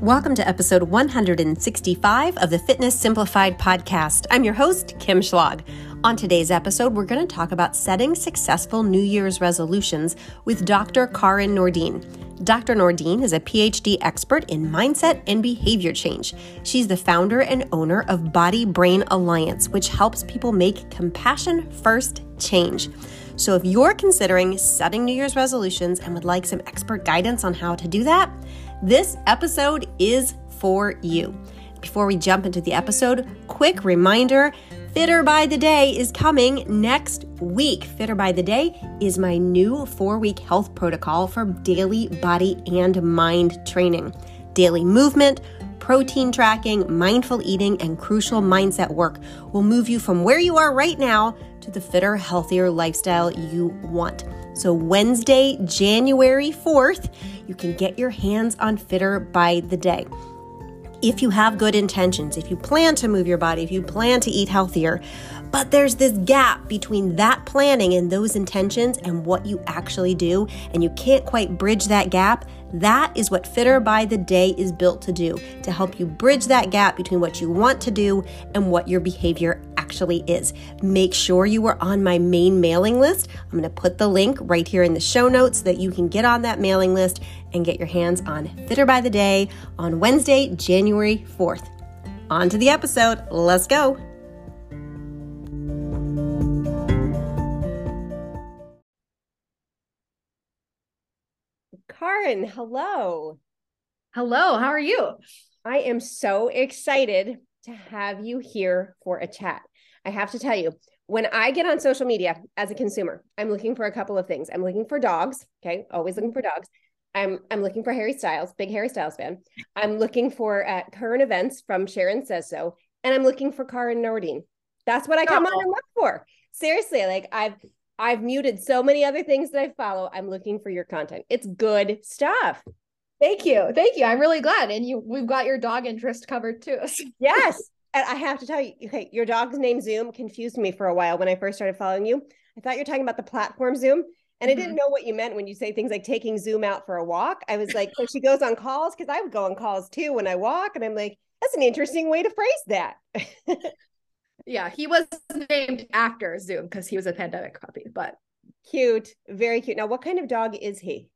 Welcome to episode 165 of the Fitness Simplified podcast. I'm your host, Kim Schlag. On today's episode, we're going to talk about setting successful New Year's resolutions with Dr. Karin Nordin. Dr. Nordin is a PhD expert in mindset and behavior change. She's the founder and owner of Body Brain Alliance, which helps people make compassion first change. So, if you're considering setting New Year's resolutions and would like some expert guidance on how to do that, this episode is for you. Before we jump into the episode, quick reminder Fitter by the Day is coming next week. Fitter by the Day is my new four week health protocol for daily body and mind training, daily movement, protein tracking, mindful eating, and crucial mindset work will move you from where you are right now to the fitter, healthier lifestyle you want. So, Wednesday, January 4th, you can get your hands on Fitter by the Day. If you have good intentions, if you plan to move your body, if you plan to eat healthier, but there's this gap between that planning and those intentions and what you actually do, and you can't quite bridge that gap. That is what Fitter by the Day is built to do to help you bridge that gap between what you want to do and what your behavior actually is. Make sure you are on my main mailing list. I'm going to put the link right here in the show notes so that you can get on that mailing list and get your hands on Fitter by the Day on Wednesday, January 4th. On to the episode. Let's go. Karin, hello. Hello, how are you? I am so excited to have you here for a chat. I have to tell you, when I get on social media as a consumer, I'm looking for a couple of things. I'm looking for dogs, okay? Always looking for dogs. I'm I'm looking for Harry Styles, big Harry Styles fan. I'm looking for uh, current events from Sharon Says So, and I'm looking for Karin Nordin. That's what I come oh. on and look for. Seriously, like I've I've muted so many other things that I follow. I'm looking for your content. It's good stuff. Thank you. Thank you. I'm really glad. And you we've got your dog interest covered too. yes. And I have to tell you, okay, your dog's name Zoom confused me for a while when I first started following you. I thought you're talking about the platform Zoom. And mm-hmm. I didn't know what you meant when you say things like taking Zoom out for a walk. I was like, so she goes on calls because I would go on calls too when I walk. And I'm like, that's an interesting way to phrase that. yeah, he was named after Zoom because he was a pandemic puppy, but cute, very cute. Now, what kind of dog is he?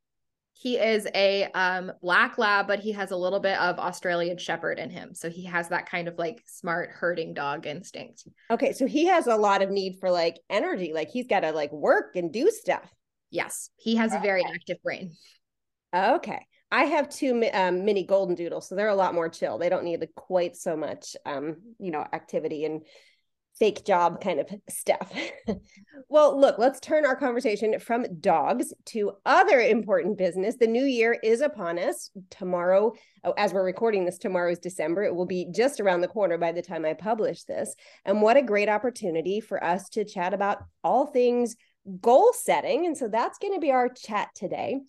He is a um, black lab, but he has a little bit of Australian Shepherd in him. So he has that kind of like smart herding dog instinct. Okay, so he has a lot of need for like energy. Like he's got to like work and do stuff. Yes, he has okay. a very active brain. Okay. I have two um, mini golden doodles, so they're a lot more chill. They don't need quite so much, um, you know, activity and fake job kind of stuff. well, look, let's turn our conversation from dogs to other important business. The new year is upon us. Tomorrow, oh, as we're recording this, tomorrow is December. It will be just around the corner by the time I publish this. And what a great opportunity for us to chat about all things goal setting. And so that's going to be our chat today.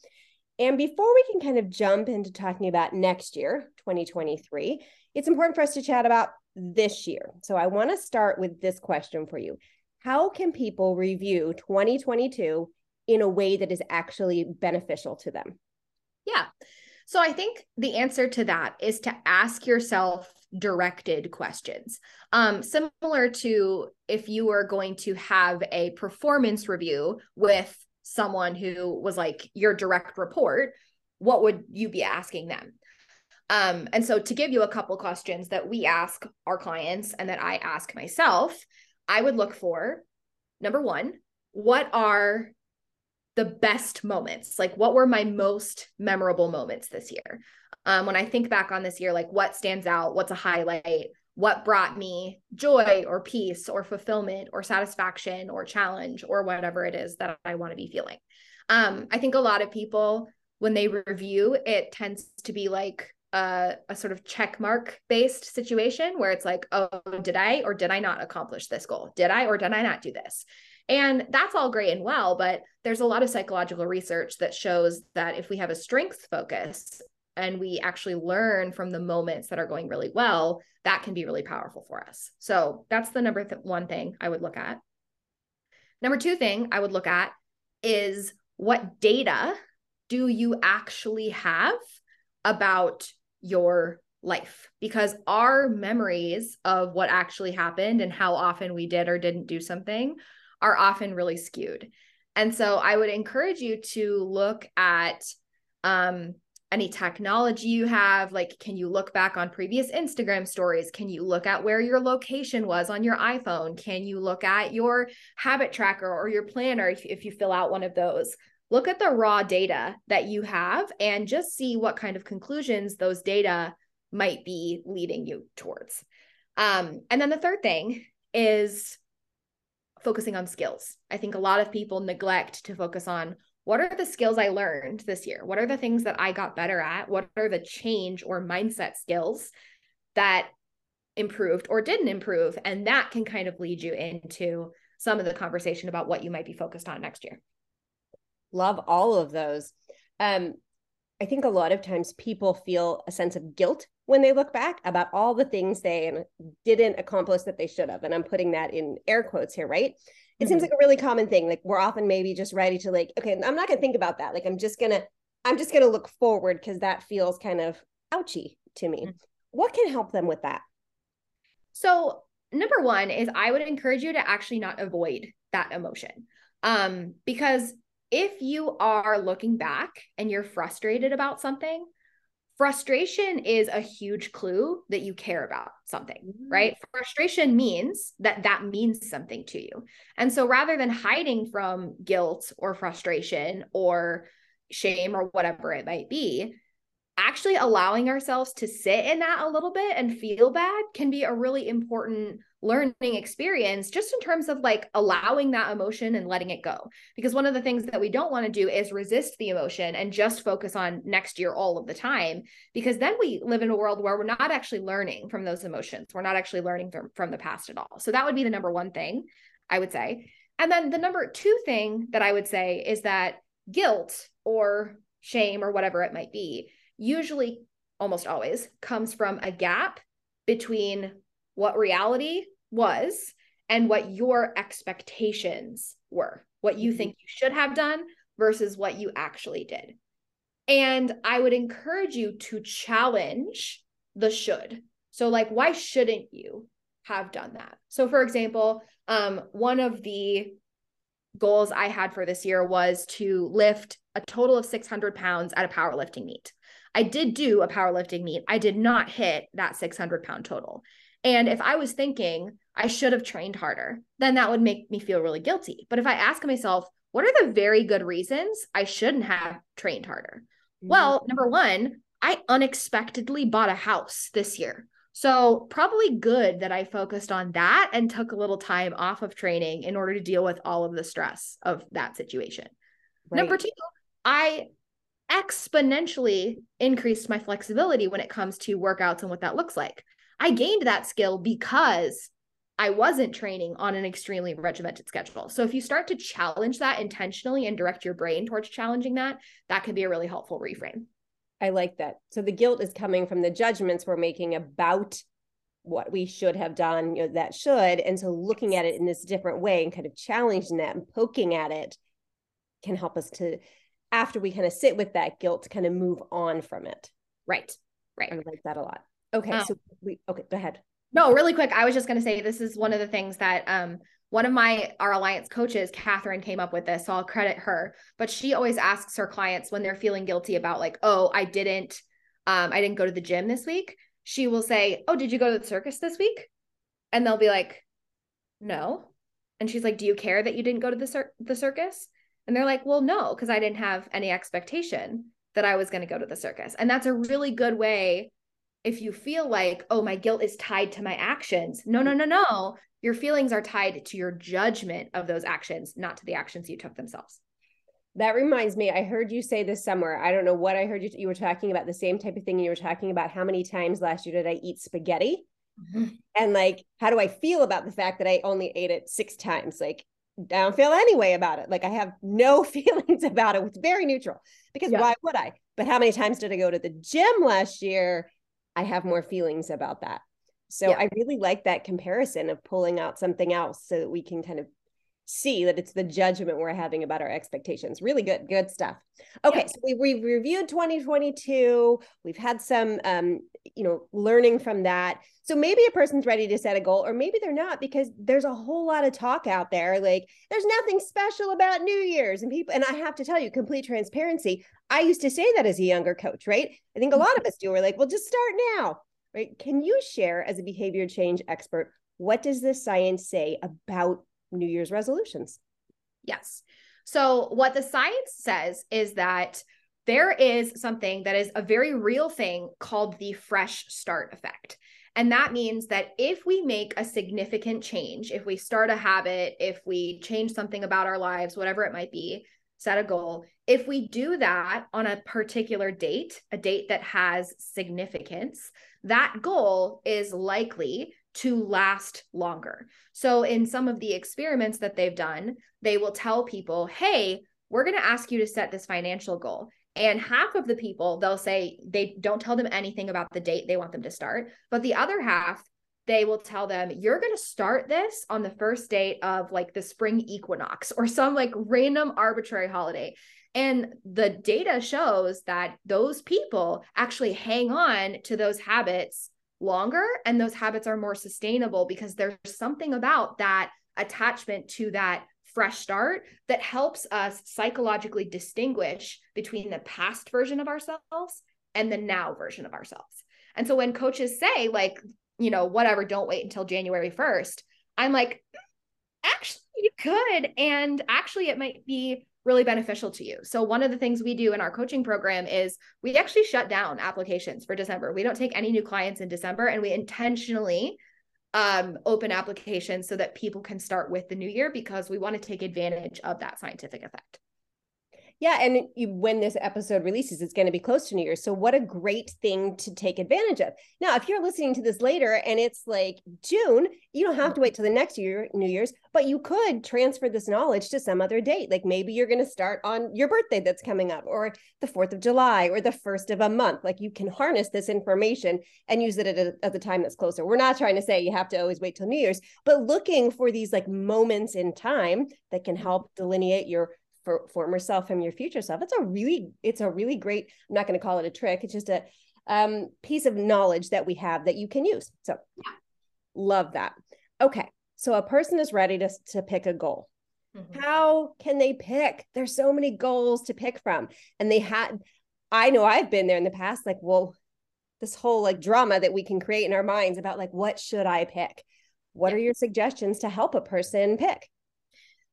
And before we can kind of jump into talking about next year, 2023, it's important for us to chat about this year. So I want to start with this question for you How can people review 2022 in a way that is actually beneficial to them? Yeah. So I think the answer to that is to ask yourself directed questions. Um, similar to if you were going to have a performance review with someone who was like your direct report, what would you be asking them? Um, and so to give you a couple questions that we ask our clients and that I ask myself, I would look for number one, what are the best moments? Like, what were my most memorable moments this year? Um, when I think back on this year, like what stands out, what's a highlight, what brought me joy or peace or fulfillment or satisfaction or challenge or whatever it is that I want to be feeling. Um, I think a lot of people, when they review, it tends to be like a, a sort of check mark based situation where it's like, oh, did I or did I not accomplish this goal? Did I or did I not do this? And that's all great and well, but there's a lot of psychological research that shows that if we have a strength focus and we actually learn from the moments that are going really well, that can be really powerful for us. So that's the number th- one thing I would look at. Number two thing I would look at is what data do you actually have about your life because our memories of what actually happened and how often we did or didn't do something are often really skewed. And so I would encourage you to look at um, any technology you have. Like, can you look back on previous Instagram stories? Can you look at where your location was on your iPhone? Can you look at your habit tracker or your planner if, if you fill out one of those? Look at the raw data that you have and just see what kind of conclusions those data might be leading you towards. Um, and then the third thing is focusing on skills. I think a lot of people neglect to focus on what are the skills I learned this year? What are the things that I got better at? What are the change or mindset skills that improved or didn't improve? And that can kind of lead you into some of the conversation about what you might be focused on next year. Love all of those. Um, I think a lot of times people feel a sense of guilt when they look back about all the things they didn't accomplish that they should have. And I'm putting that in air quotes here, right? It mm-hmm. seems like a really common thing. Like we're often maybe just ready to like, okay, I'm not gonna think about that. Like I'm just gonna, I'm just gonna look forward because that feels kind of ouchy to me. Mm-hmm. What can help them with that? So number one is I would encourage you to actually not avoid that emotion. Um, because if you are looking back and you're frustrated about something, frustration is a huge clue that you care about something, mm-hmm. right? Frustration means that that means something to you. And so rather than hiding from guilt or frustration or shame or whatever it might be, actually allowing ourselves to sit in that a little bit and feel bad can be a really important learning experience just in terms of like allowing that emotion and letting it go. Because one of the things that we don't want to do is resist the emotion and just focus on next year all of the time because then we live in a world where we're not actually learning from those emotions. We're not actually learning from, from the past at all. So that would be the number one thing i would say. And then the number two thing that i would say is that guilt or shame or whatever it might be usually almost always comes from a gap between what reality was and what your expectations were, what you mm-hmm. think you should have done versus what you actually did. And I would encourage you to challenge the should. So, like, why shouldn't you have done that? So, for example, um, one of the goals I had for this year was to lift a total of 600 pounds at a powerlifting meet. I did do a powerlifting meet. I did not hit that 600 pound total. And if I was thinking I should have trained harder, then that would make me feel really guilty. But if I ask myself, what are the very good reasons I shouldn't have trained harder? Mm-hmm. Well, number one, I unexpectedly bought a house this year. So, probably good that I focused on that and took a little time off of training in order to deal with all of the stress of that situation. Right. Number two, I exponentially increased my flexibility when it comes to workouts and what that looks like. I gained that skill because I wasn't training on an extremely regimented schedule. So if you start to challenge that intentionally and direct your brain towards challenging that, that can be a really helpful reframe. I like that. So the guilt is coming from the judgments we're making about what we should have done, you know, that should. And so looking at it in this different way and kind of challenging that and poking at it can help us to, after we kind of sit with that guilt, to kind of move on from it. Right. Right. I like that a lot. Okay. Um, so we okay, go ahead. No, really quick. I was just gonna say this is one of the things that um one of my our alliance coaches, Catherine, came up with this. So I'll credit her. But she always asks her clients when they're feeling guilty about like, oh, I didn't um, I didn't go to the gym this week. She will say, Oh, did you go to the circus this week? And they'll be like, No. And she's like, Do you care that you didn't go to the cir- the circus? And they're like, Well, no, because I didn't have any expectation that I was going to go to the circus. And that's a really good way if you feel like, oh, my guilt is tied to my actions. No, no, no, no. Your feelings are tied to your judgment of those actions, not to the actions you took themselves. That reminds me, I heard you say this somewhere. I don't know what I heard you. You were talking about the same type of thing. You were talking about how many times last year did I eat spaghetti? Mm-hmm. And like, how do I feel about the fact that I only ate it six times? Like, I don't feel any way about it. Like, I have no feelings about it. It's very neutral because yeah. why would I? But how many times did I go to the gym last year? I have more feelings about that. So yeah. I really like that comparison of pulling out something else so that we can kind of see that it's the judgment we're having about our expectations. Really good, good stuff. Okay, yeah. so we, we've reviewed 2022. We've had some, um, you know, learning from that. So maybe a person's ready to set a goal, or maybe they're not, because there's a whole lot of talk out there. Like, there's nothing special about New Year's, and people. And I have to tell you, complete transparency. I used to say that as a younger coach, right? I think a lot of us do. We're like, well, just start now, right? Can you share as a behavior change expert? What does the science say about New Year's resolutions? Yes. So, what the science says is that there is something that is a very real thing called the fresh start effect. And that means that if we make a significant change, if we start a habit, if we change something about our lives, whatever it might be, set a goal, if we do that on a particular date, a date that has significance, that goal is likely to last longer. So, in some of the experiments that they've done, they will tell people, hey, we're going to ask you to set this financial goal. And half of the people, they'll say they don't tell them anything about the date they want them to start. But the other half, they will tell them, you're going to start this on the first date of like the spring equinox or some like random arbitrary holiday. And the data shows that those people actually hang on to those habits longer and those habits are more sustainable because there's something about that attachment to that fresh start that helps us psychologically distinguish between the past version of ourselves and the now version of ourselves. And so when coaches say like, you know, whatever, don't wait until January 1st, I'm like, mm, actually you could and actually it might be really beneficial to you. So one of the things we do in our coaching program is we actually shut down applications for December. We don't take any new clients in December and we intentionally um, open applications so that people can start with the new year because we want to take advantage of that scientific effect. Yeah, and you, when this episode releases, it's going to be close to New Year's. So, what a great thing to take advantage of. Now, if you're listening to this later and it's like June, you don't have to wait till the next year, New Year's, but you could transfer this knowledge to some other date. Like maybe you're going to start on your birthday that's coming up, or the 4th of July, or the first of a month. Like you can harness this information and use it at, a, at the time that's closer. We're not trying to say you have to always wait till New Year's, but looking for these like moments in time that can help delineate your for former self and your future self. It's a really it's a really great i'm not going to call it a trick it's just a um, piece of knowledge that we have that you can use. So yeah. love that. Okay so a person is ready to, to pick a goal. Mm-hmm. how can they pick? There's so many goals to pick from. And they had i know i've been there in the past like well this whole like drama that we can create in our minds about like what should i pick? What yeah. are your suggestions to help a person pick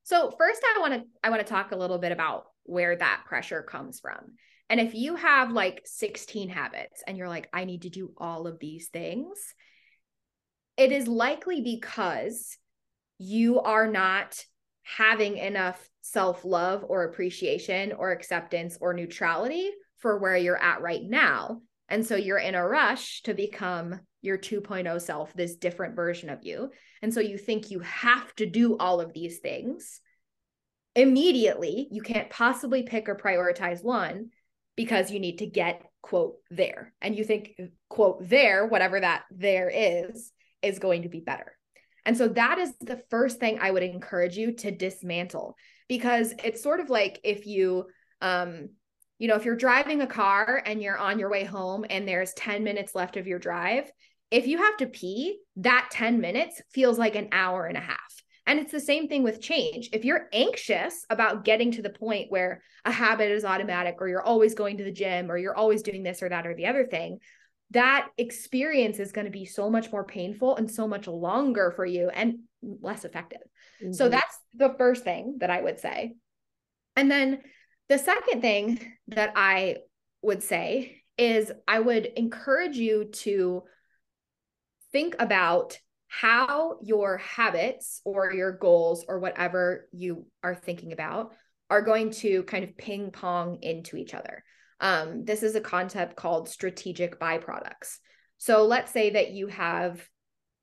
so first I want to I want to talk a little bit about where that pressure comes from. And if you have like 16 habits and you're like I need to do all of these things, it is likely because you are not having enough self-love or appreciation or acceptance or neutrality for where you're at right now. And so you're in a rush to become your 2.0 self, this different version of you. And so you think you have to do all of these things immediately. You can't possibly pick or prioritize one because you need to get, quote, there. And you think, quote, there, whatever that there is, is going to be better. And so that is the first thing I would encourage you to dismantle because it's sort of like if you, um, you know, if you're driving a car and you're on your way home and there's 10 minutes left of your drive, if you have to pee, that 10 minutes feels like an hour and a half. And it's the same thing with change. If you're anxious about getting to the point where a habit is automatic, or you're always going to the gym, or you're always doing this or that or the other thing, that experience is going to be so much more painful and so much longer for you and less effective. Mm-hmm. So that's the first thing that I would say. And then the second thing that I would say is I would encourage you to think about how your habits or your goals or whatever you are thinking about are going to kind of ping pong into each other. Um, this is a concept called strategic byproducts. So let's say that you have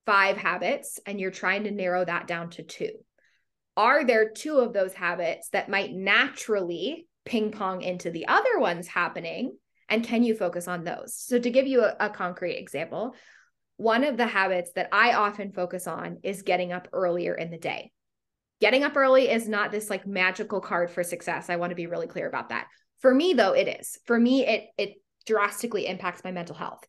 five habits and you're trying to narrow that down to two. Are there two of those habits that might naturally ping pong into the other ones happening? And can you focus on those? So, to give you a, a concrete example, one of the habits that I often focus on is getting up earlier in the day. Getting up early is not this like magical card for success. I want to be really clear about that. For me though, it is. For me, it it drastically impacts my mental health.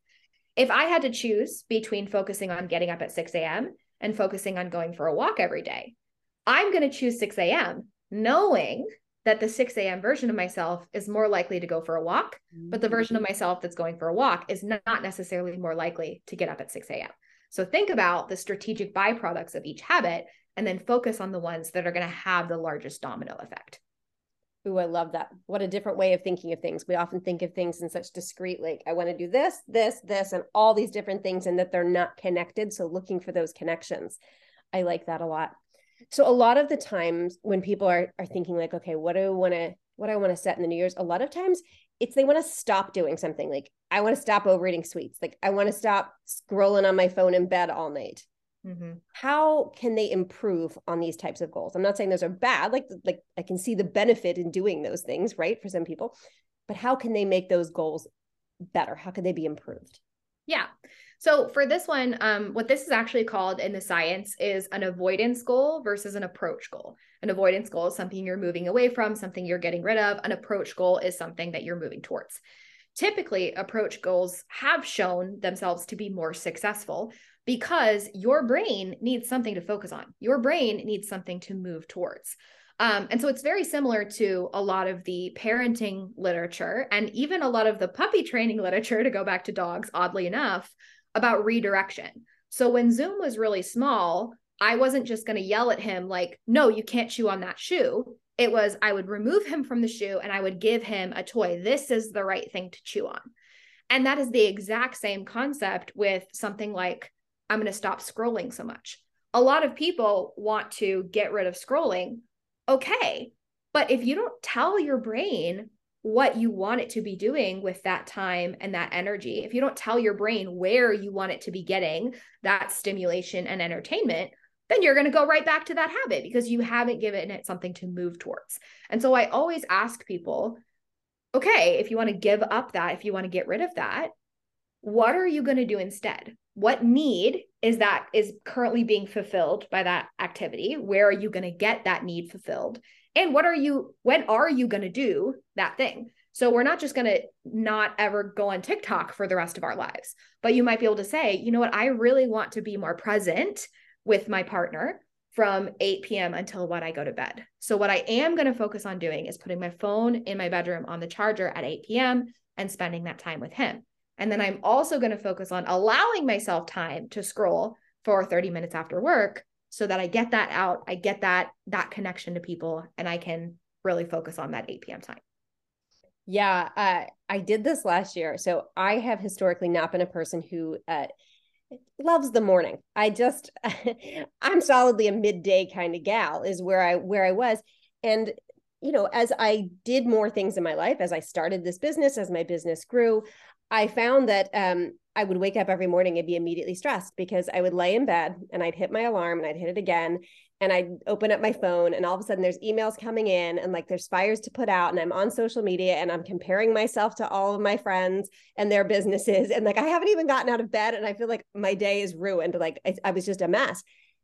If I had to choose between focusing on getting up at 6 a.m. and focusing on going for a walk every day, I'm going to choose 6 a.m., knowing that the 6 a.m. version of myself is more likely to go for a walk, but the version of mm. myself that's going for a walk is not necessarily more likely to get up at 6 a.m. So think about the strategic byproducts of each habit and then focus on the ones that are going to have the largest domino effect. Ooh, I love that. What a different way of thinking of things. We often think of things in such discrete, like, I want to do this, this, this, and all these different things, and that they're not connected. So looking for those connections. I like that a lot. So a lot of the times when people are are thinking like, okay, what do I want to what do I want to set in the New Year's? A lot of times it's they want to stop doing something. Like I want to stop overeating sweets. Like I want to stop scrolling on my phone in bed all night. Mm-hmm. How can they improve on these types of goals? I'm not saying those are bad. Like like I can see the benefit in doing those things, right? For some people, but how can they make those goals better? How can they be improved? Yeah. So for this one, um, what this is actually called in the science is an avoidance goal versus an approach goal. An avoidance goal is something you're moving away from, something you're getting rid of. An approach goal is something that you're moving towards. Typically, approach goals have shown themselves to be more successful because your brain needs something to focus on. Your brain needs something to move towards. Um, and so it's very similar to a lot of the parenting literature and even a lot of the puppy training literature, to go back to dogs, oddly enough, about redirection. So when Zoom was really small, I wasn't just going to yell at him like, no, you can't chew on that shoe. It was, I would remove him from the shoe and I would give him a toy. This is the right thing to chew on. And that is the exact same concept with something like, I'm going to stop scrolling so much. A lot of people want to get rid of scrolling okay. But if you don't tell your brain what you want it to be doing with that time and that energy, if you don't tell your brain where you want it to be getting that stimulation and entertainment, then you're going to go right back to that habit because you haven't given it something to move towards. And so I always ask people, okay, if you want to give up that, if you want to get rid of that, what are you going to do instead? what need is that is currently being fulfilled by that activity where are you going to get that need fulfilled and what are you when are you going to do that thing so we're not just going to not ever go on tiktok for the rest of our lives but you might be able to say you know what i really want to be more present with my partner from 8 p.m. until when I go to bed. So, what I am going to focus on doing is putting my phone in my bedroom on the charger at 8 p.m. and spending that time with him. And then I'm also going to focus on allowing myself time to scroll for 30 minutes after work so that I get that out, I get that that connection to people and I can really focus on that 8 p.m. time. Yeah, uh, I did this last year. So I have historically not been a person who uh, loves the morning. I just I'm solidly a midday kind of gal is where I where I was and you know as I did more things in my life as I started this business as my business grew I found that um, I would wake up every morning and be immediately stressed because I would lay in bed and I'd hit my alarm and I'd hit it again and I'd open up my phone and all of a sudden there's emails coming in and like there's fires to put out and I'm on social media and I'm comparing myself to all of my friends and their businesses and like I haven't even gotten out of bed and I feel like my day is ruined like I, I was just a mess.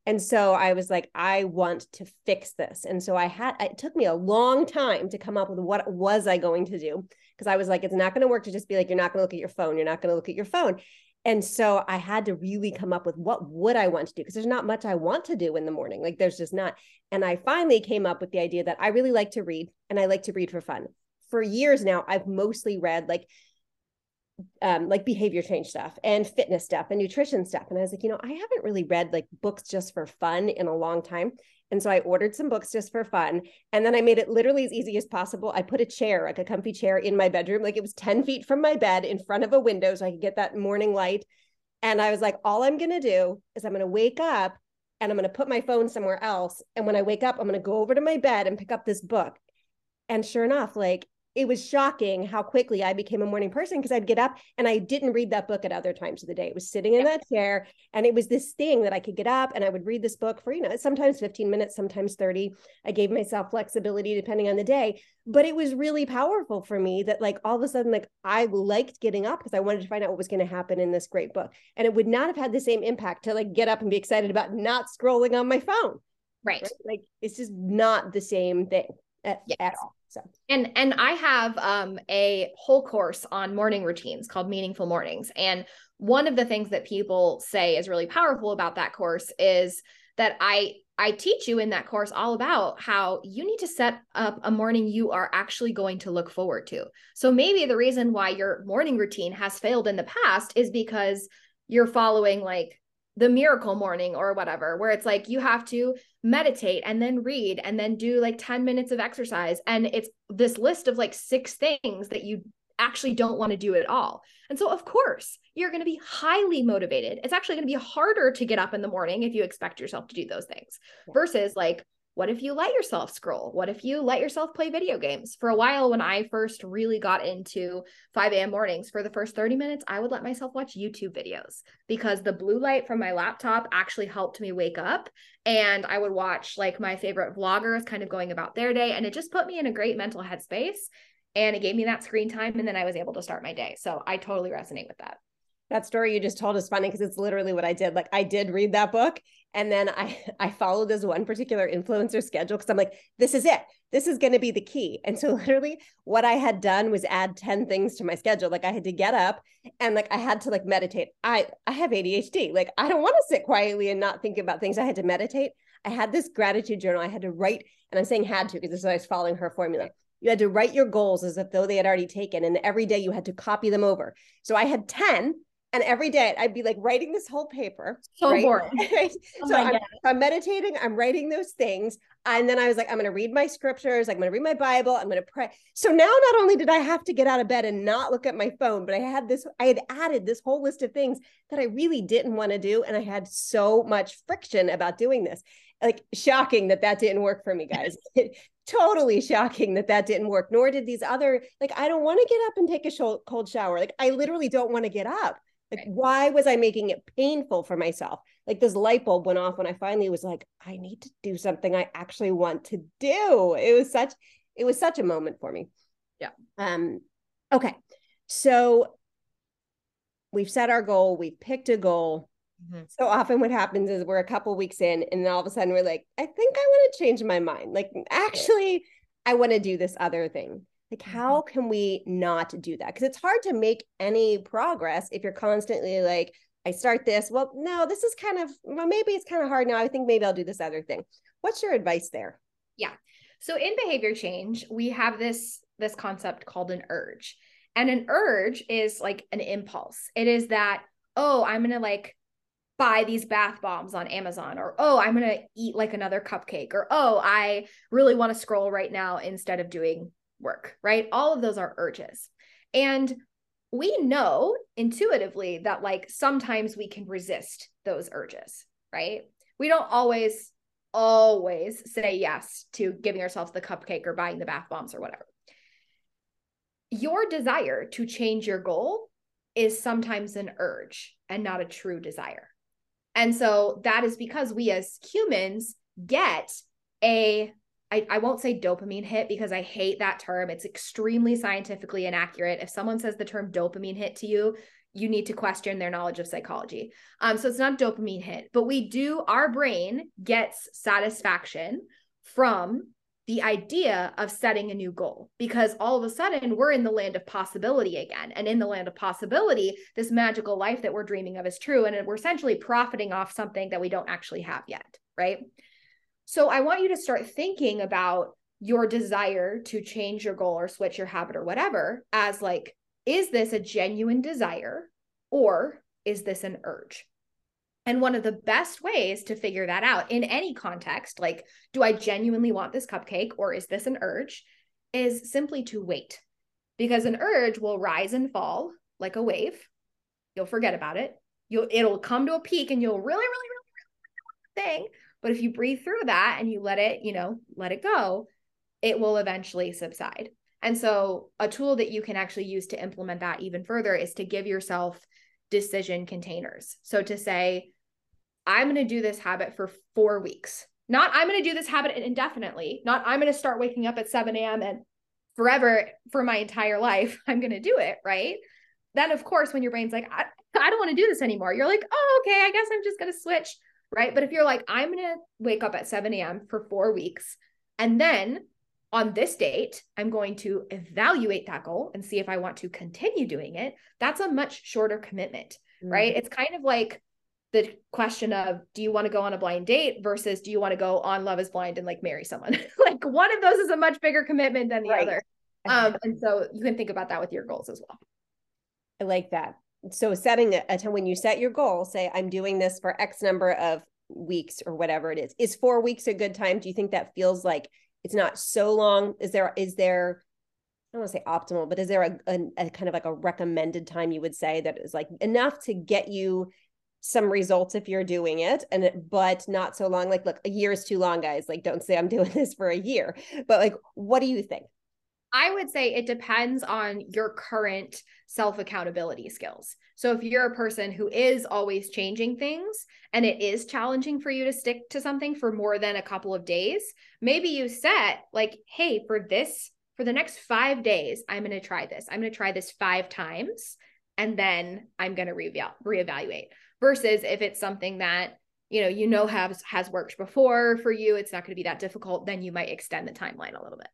And so I was like, I want to fix this. And so I had, it took me a long time to come up with what was I going to do because I was like, it's not going to work to just be like, you're not going to look at your phone. You're not going to look at your phone. And so I had to really come up with what would I want to do because there's not much I want to do in the morning. Like there's just not. And I finally came up with the idea that I really like to read and I like to read for fun. For years now, I've mostly read like um, like behavior change stuff and fitness stuff and nutrition stuff. And I was like, you know, I haven't really read like books just for fun in a long time. And so I ordered some books just for fun. And then I made it literally as easy as possible. I put a chair, like a comfy chair in my bedroom, like it was 10 feet from my bed in front of a window so I could get that morning light. And I was like, all I'm going to do is I'm going to wake up and I'm going to put my phone somewhere else. And when I wake up, I'm going to go over to my bed and pick up this book. And sure enough, like it was shocking how quickly I became a morning person because I'd get up and I didn't read that book at other times of the day. It was sitting in that chair and it was this thing that I could get up and I would read this book for, you know, sometimes 15 minutes, sometimes 30. I gave myself flexibility depending on the day, but it was really powerful for me that like all of a sudden, like I liked getting up because I wanted to find out what was going to happen in this great book. And it would not have had the same impact to like get up and be excited about not scrolling on my phone Right. right? Like it's just not the same thing at, yes. at all. So and and I have um a whole course on morning routines called Meaningful Mornings. And one of the things that people say is really powerful about that course is that I I teach you in that course all about how you need to set up a morning you are actually going to look forward to. So maybe the reason why your morning routine has failed in the past is because you're following like the miracle morning or whatever, where it's like you have to meditate and then read and then do like 10 minutes of exercise. And it's this list of like six things that you actually don't want to do at all. And so, of course, you're going to be highly motivated. It's actually going to be harder to get up in the morning if you expect yourself to do those things yeah. versus like what if you let yourself scroll? What if you let yourself play video games? For a while, when I first really got into 5 a.m. mornings, for the first 30 minutes, I would let myself watch YouTube videos because the blue light from my laptop actually helped me wake up. And I would watch like my favorite vloggers kind of going about their day. And it just put me in a great mental headspace. And it gave me that screen time. And then I was able to start my day. So I totally resonate with that that story you just told is funny because it's literally what I did. Like I did read that book and then I I followed this one particular influencer schedule because I'm like, this is it. This is going to be the key. And so literally what I had done was add 10 things to my schedule. Like I had to get up and like I had to like meditate. I I have ADHD. Like I don't want to sit quietly and not think about things. I had to meditate. I had this gratitude journal. I had to write, and I'm saying had to because this is I was following her formula. You had to write your goals as if though they had already taken, and every day you had to copy them over. So I had 10 and every day I'd be like writing this whole paper. So right? boring. oh so I'm, I'm, meditating, I'm writing those things. And then I was like, I'm going to read my scriptures, I'm going to read my Bible, I'm going to pray. So now not only did I have to get out of bed and not look at my phone, but I had this, I had added this whole list of things that I really didn't want to do. And I had so much friction about doing this. Like shocking that that didn't work for me, guys. totally shocking that that didn't work nor did these other like i don't want to get up and take a sh- cold shower like i literally don't want to get up like, right. why was I making it painful for myself? Like this light bulb went off when I finally was like, I need to do something I actually want to do. It was such, it was such a moment for me. Yeah. Um, okay. So we've set our goal, we've picked a goal. Mm-hmm. So often what happens is we're a couple weeks in and then all of a sudden we're like, I think I want to change my mind. Like actually, I want to do this other thing. Like, mm-hmm. how can we not do that? Because it's hard to make any progress if you're constantly like, I start this. Well, no, this is kind of, well, maybe it's kind of hard now. I think maybe I'll do this other thing. What's your advice there? Yeah. So in behavior change, we have this this concept called an urge. And an urge is like an impulse. It is that, oh, I'm going to like buy these bath bombs on Amazon or oh, I'm going to eat like another cupcake or oh, I really want to scroll right now instead of doing work, right? All of those are urges. And we know intuitively that like sometimes we can resist those urges, right? We don't always, always say yes to giving ourselves the cupcake or buying the bath bombs or whatever. Your desire to change your goal is sometimes an urge and not a true desire. And so that is because we as humans get a I, I won't say dopamine hit because I hate that term. It's extremely scientifically inaccurate. If someone says the term dopamine hit to you, you need to question their knowledge of psychology. Um, so it's not dopamine hit, but we do, our brain gets satisfaction from the idea of setting a new goal because all of a sudden we're in the land of possibility again. And in the land of possibility, this magical life that we're dreaming of is true. And we're essentially profiting off something that we don't actually have yet. Right. So I want you to start thinking about your desire to change your goal or switch your habit or whatever as like, is this a genuine desire or is this an urge? And one of the best ways to figure that out in any context, like, do I genuinely want this cupcake or is this an urge, is simply to wait. Because an urge will rise and fall like a wave. You'll forget about it. You'll it'll come to a peak and you'll really, really, really, really thing. But if you breathe through that and you let it, you know, let it go, it will eventually subside. And so, a tool that you can actually use to implement that even further is to give yourself decision containers. So, to say, I'm going to do this habit for four weeks, not I'm going to do this habit indefinitely, not I'm going to start waking up at 7 a.m. and forever for my entire life, I'm going to do it. Right. Then, of course, when your brain's like, I, I don't want to do this anymore, you're like, oh, okay, I guess I'm just going to switch right? But if you're like, I'm going to wake up at 7 a.m. for four weeks, and then on this date, I'm going to evaluate that goal and see if I want to continue doing it. That's a much shorter commitment, mm-hmm. right? It's kind of like the question of do you want to go on a blind date versus do you want to go on Love is Blind and like marry someone? like one of those is a much bigger commitment than the right. other. Um, and so you can think about that with your goals as well. I like that. So setting a time when you set your goal, say I'm doing this for X number of weeks or whatever it is. Is four weeks a good time? Do you think that feels like it's not so long? Is there is there I don't want to say optimal, but is there a, a, a kind of like a recommended time you would say that is like enough to get you some results if you're doing it and it, but not so long like look a year is too long guys like don't say i'm doing this for a year but like what do you think I would say it depends on your current self accountability skills. So, if you're a person who is always changing things and it is challenging for you to stick to something for more than a couple of days, maybe you set like, hey, for this, for the next five days, I'm going to try this. I'm going to try this five times and then I'm going to re- reevaluate. Versus if it's something that you know you know has has worked before for you it's not going to be that difficult then you might extend the timeline a little bit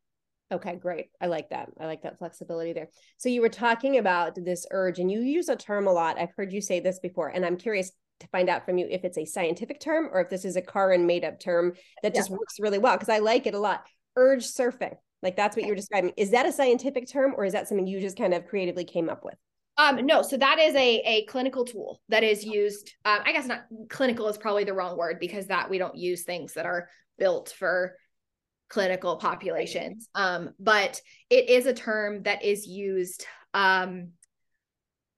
Okay, great. I like that. I like that flexibility there. So you were talking about this urge and you use a term a lot. I've heard you say this before and I'm curious to find out from you if it's a scientific term or if this is a Karin made up term that just yeah. works really well because I like it a lot. Urge surfing. Like that's what you're describing. Is that a scientific term or is that something you just kind of creatively came up with? Um, no, so that is a a clinical tool that is used. Um, I guess not clinical is probably the wrong word because that we don't use things that are built for clinical populations. Um, but it is a term that is used um,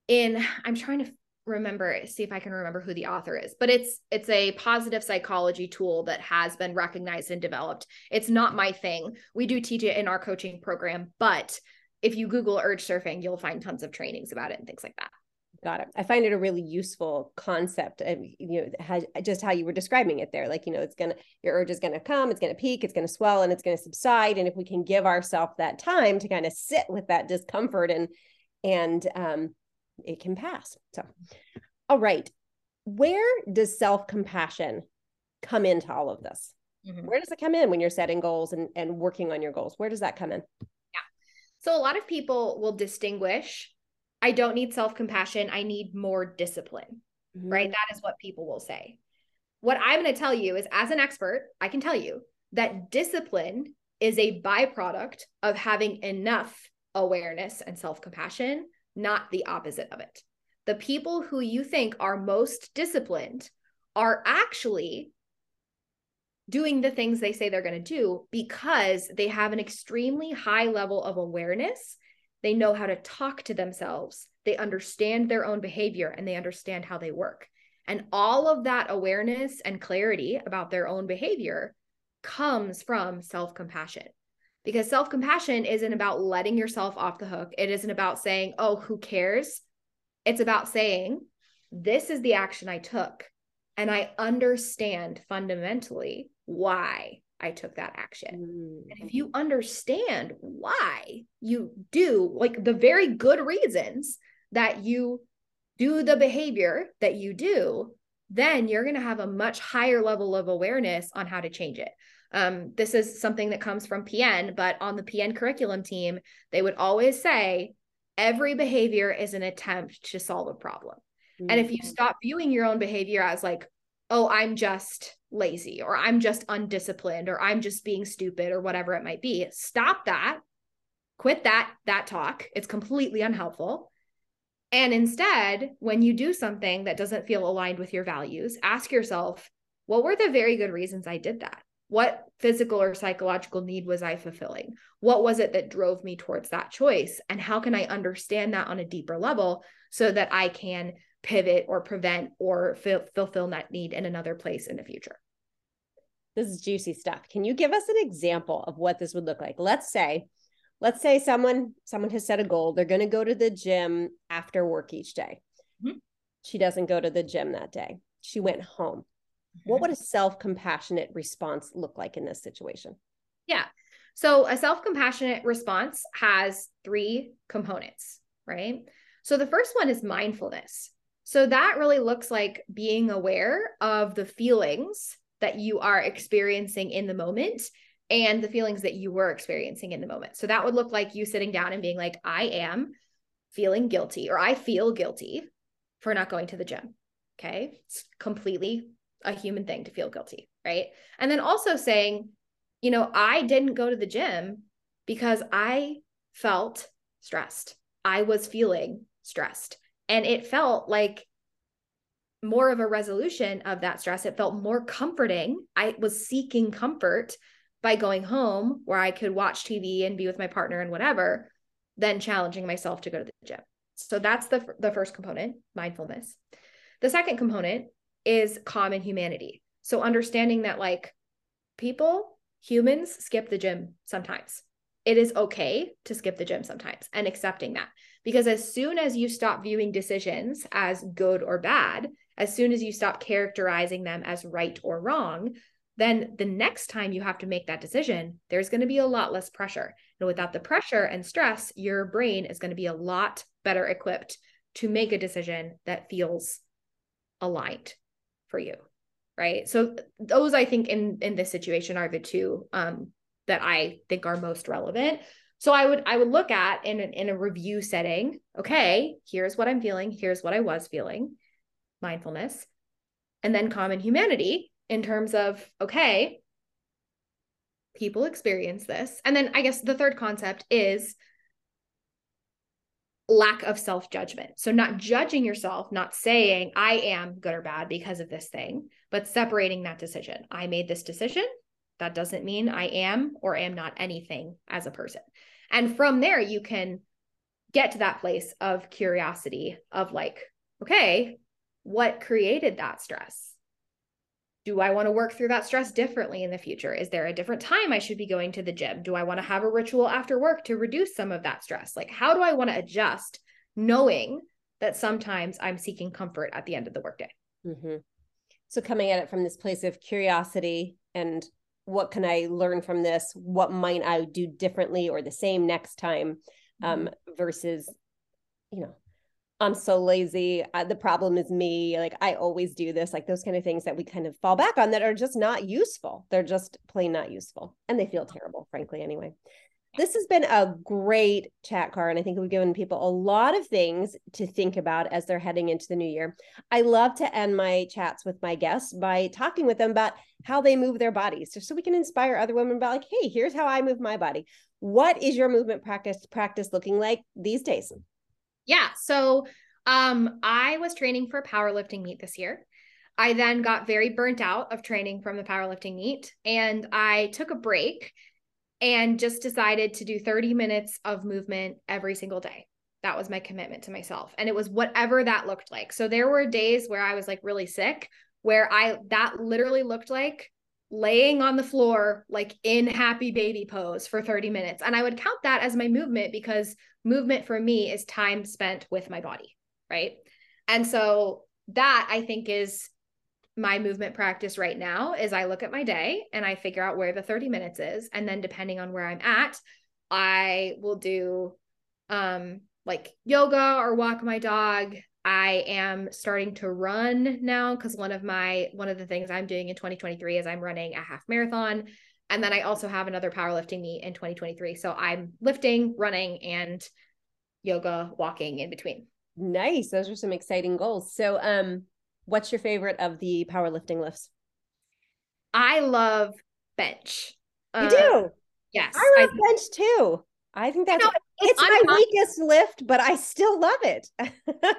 in, I'm trying to remember, see if I can remember who the author is, but it's it's a positive psychology tool that has been recognized and developed. It's not my thing. We do teach it in our coaching program, but if you Google urge surfing, you'll find tons of trainings about it and things like that. Got it. I find it a really useful concept. Of, you know, how, just how you were describing it there. Like, you know, it's gonna your urge is gonna come, it's gonna peak, it's gonna swell, and it's gonna subside. And if we can give ourselves that time to kind of sit with that discomfort, and and um, it can pass. So, all right, where does self compassion come into all of this? Mm-hmm. Where does it come in when you're setting goals and and working on your goals? Where does that come in? So a lot of people will distinguish I don't need self compassion. I need more discipline, mm-hmm. right? That is what people will say. What I'm going to tell you is, as an expert, I can tell you that discipline is a byproduct of having enough awareness and self compassion, not the opposite of it. The people who you think are most disciplined are actually doing the things they say they're going to do because they have an extremely high level of awareness they know how to talk to themselves. They understand their own behavior and they understand how they work. And all of that awareness and clarity about their own behavior comes from self compassion. Because self compassion isn't about letting yourself off the hook. It isn't about saying, oh, who cares? It's about saying, this is the action I took. And I understand fundamentally why I took that action. Mm. And if you understand why you do, like the very good reasons that you do the behavior that you do, then you're going to have a much higher level of awareness on how to change it. Um, this is something that comes from PN, but on the PN curriculum team, they would always say every behavior is an attempt to solve a problem. Mm-hmm. And if you mm. stop viewing your own behavior as like, oh, I'm just lazy or I'm just undisciplined or I'm just being stupid or whatever it might be. Stop that. Quit that that talk. It's completely unhelpful. And instead, when you do something that doesn't feel aligned with your values, ask yourself, what were the very good reasons I did that? What physical or psychological need was I fulfilling? What was it that drove me towards that choice? And how can I understand that on a deeper level so that I can pivot or prevent or f- fulfill that need in another place in the future? This is juicy stuff. Can you give us an example of what this would look like? Let's say, let's say someone someone has set a goal. They're going to go to the gym after work each day. Mm-hmm. She doesn't go to the gym that day. She went home. Mm-hmm. What would a self-compassionate response look like in this situation? Yeah. So a self-compassionate response has three components, right? So the first one is mindfulness. So that really looks like being aware of the feelings that you are experiencing in the moment and the feelings that you were experiencing in the moment. So that would look like you sitting down and being like, I am feeling guilty or I feel guilty for not going to the gym. Okay. It's completely a human thing to feel guilty. Right. And then also saying, you know, I didn't go to the gym because I felt stressed. I was feeling stressed. And it felt like more of a resolution of that stress. It felt more comforting. I was seeking comfort by going home where I could watch TV and be with my partner and whatever, than challenging myself to go to the gym. So that's the the first component, mindfulness. The second component is common humanity. So understanding that like people, humans skip the gym sometimes. It is okay to skip the gym sometimes and accepting that. Because as soon as you stop viewing decisions as good or bad, as soon as you stop characterizing them as right or wrong, then the next time you have to make that decision, there's going to be a lot less pressure. And without the pressure and stress, your brain is going to be a lot better equipped to make a decision that feels aligned for you. Right. So those I think in in this situation are the two um that I think are most relevant. So I would I would look at in in a review setting, okay, here's what I'm feeling, here's what I was feeling, mindfulness, and then common humanity in terms of okay, people experience this. And then I guess the third concept is lack of self judgment. So, not judging yourself, not saying I am good or bad because of this thing, but separating that decision. I made this decision. That doesn't mean I am or am not anything as a person. And from there, you can get to that place of curiosity of like, okay, what created that stress? do I want to work through that stress differently in the future? Is there a different time I should be going to the gym? Do I want to have a ritual after work to reduce some of that stress? Like, how do I want to adjust knowing that sometimes I'm seeking comfort at the end of the workday? Mm-hmm. So, coming at it from this place of curiosity and what can I learn from this? What might I do differently or the same next time? Um, mm-hmm. versus, you know, I'm so lazy. Uh, the problem is me. Like I always do this, like those kind of things that we kind of fall back on that are just not useful. They're just plain not useful and they feel terrible, frankly, anyway. This has been a great chat, Karin, and I think we've given people a lot of things to think about as they're heading into the new year. I love to end my chats with my guests by talking with them about how they move their bodies, just so we can inspire other women about like, hey, here's how I move my body. What is your movement practice practice looking like these days? Yeah. So um, I was training for powerlifting meet this year. I then got very burnt out of training from the powerlifting meet and I took a break and just decided to do 30 minutes of movement every single day. That was my commitment to myself. And it was whatever that looked like. So there were days where I was like really sick, where I that literally looked like laying on the floor like in happy baby pose for 30 minutes. And i would count that as my movement because movement for me is time spent with my body right? And so that i think is my movement practice right now is i look at my day and i figure out where the 30 minutes is. And then depending on where i'm at i will do um like yoga or walk my dog I am starting to run now because one of my one of the things I'm doing in 2023 is I'm running a half marathon. And then I also have another powerlifting meet in 2023. So I'm lifting, running, and yoga, walking in between. Nice. Those are some exciting goals. So um what's your favorite of the powerlifting lifts? I love bench. You uh, do? Yes. I love I, bench too. I think that's you know, it's, it's my weakest lift, but I still love it.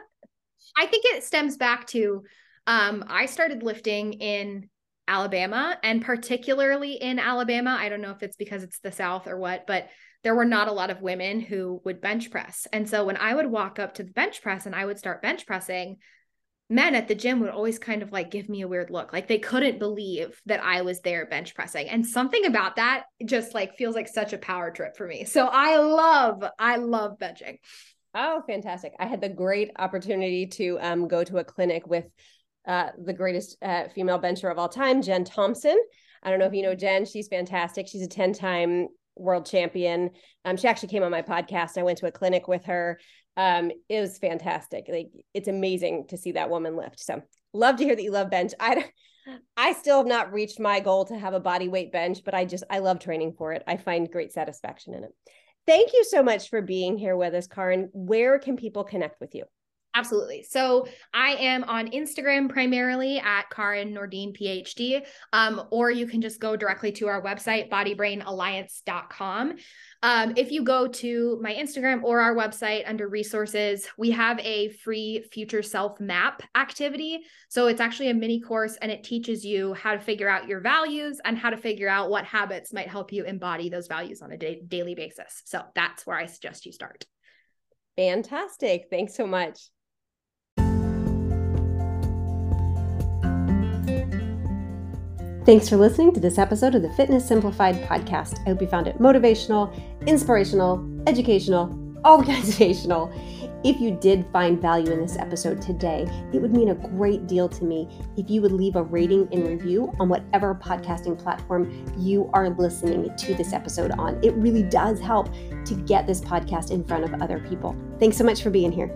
I think it stems back to um, I started lifting in Alabama and particularly in Alabama. I don't know if it's because it's the South or what, but there were not a lot of women who would bench press. And so when I would walk up to the bench press and I would start bench pressing, men at the gym would always kind of like give me a weird look. Like they couldn't believe that I was there bench pressing. And something about that just like feels like such a power trip for me. So I love, I love benching. Oh, fantastic. I had the great opportunity to um, go to a clinic with uh, the greatest uh, female bencher of all time, Jen Thompson. I don't know if you know Jen. She's fantastic. She's a 10 time world champion. Um, she actually came on my podcast. I went to a clinic with her. Um, it was fantastic. Like it's amazing to see that woman lift. So love to hear that you love bench. I I still have not reached my goal to have a body weight bench, but I just I love training for it. I find great satisfaction in it. Thank you so much for being here with us, Karin. Where can people connect with you? Absolutely. So I am on Instagram primarily at Karin Nordin PhD, um, or you can just go directly to our website, bodybrainalliance.com. Um, if you go to my Instagram or our website under resources, we have a free future self map activity. So it's actually a mini course and it teaches you how to figure out your values and how to figure out what habits might help you embody those values on a da- daily basis. So that's where I suggest you start. Fantastic. Thanks so much. Thanks for listening to this episode of the Fitness Simplified podcast. I hope you found it motivational, inspirational, educational, organizational. If you did find value in this episode today, it would mean a great deal to me if you would leave a rating and review on whatever podcasting platform you are listening to this episode on. It really does help to get this podcast in front of other people. Thanks so much for being here.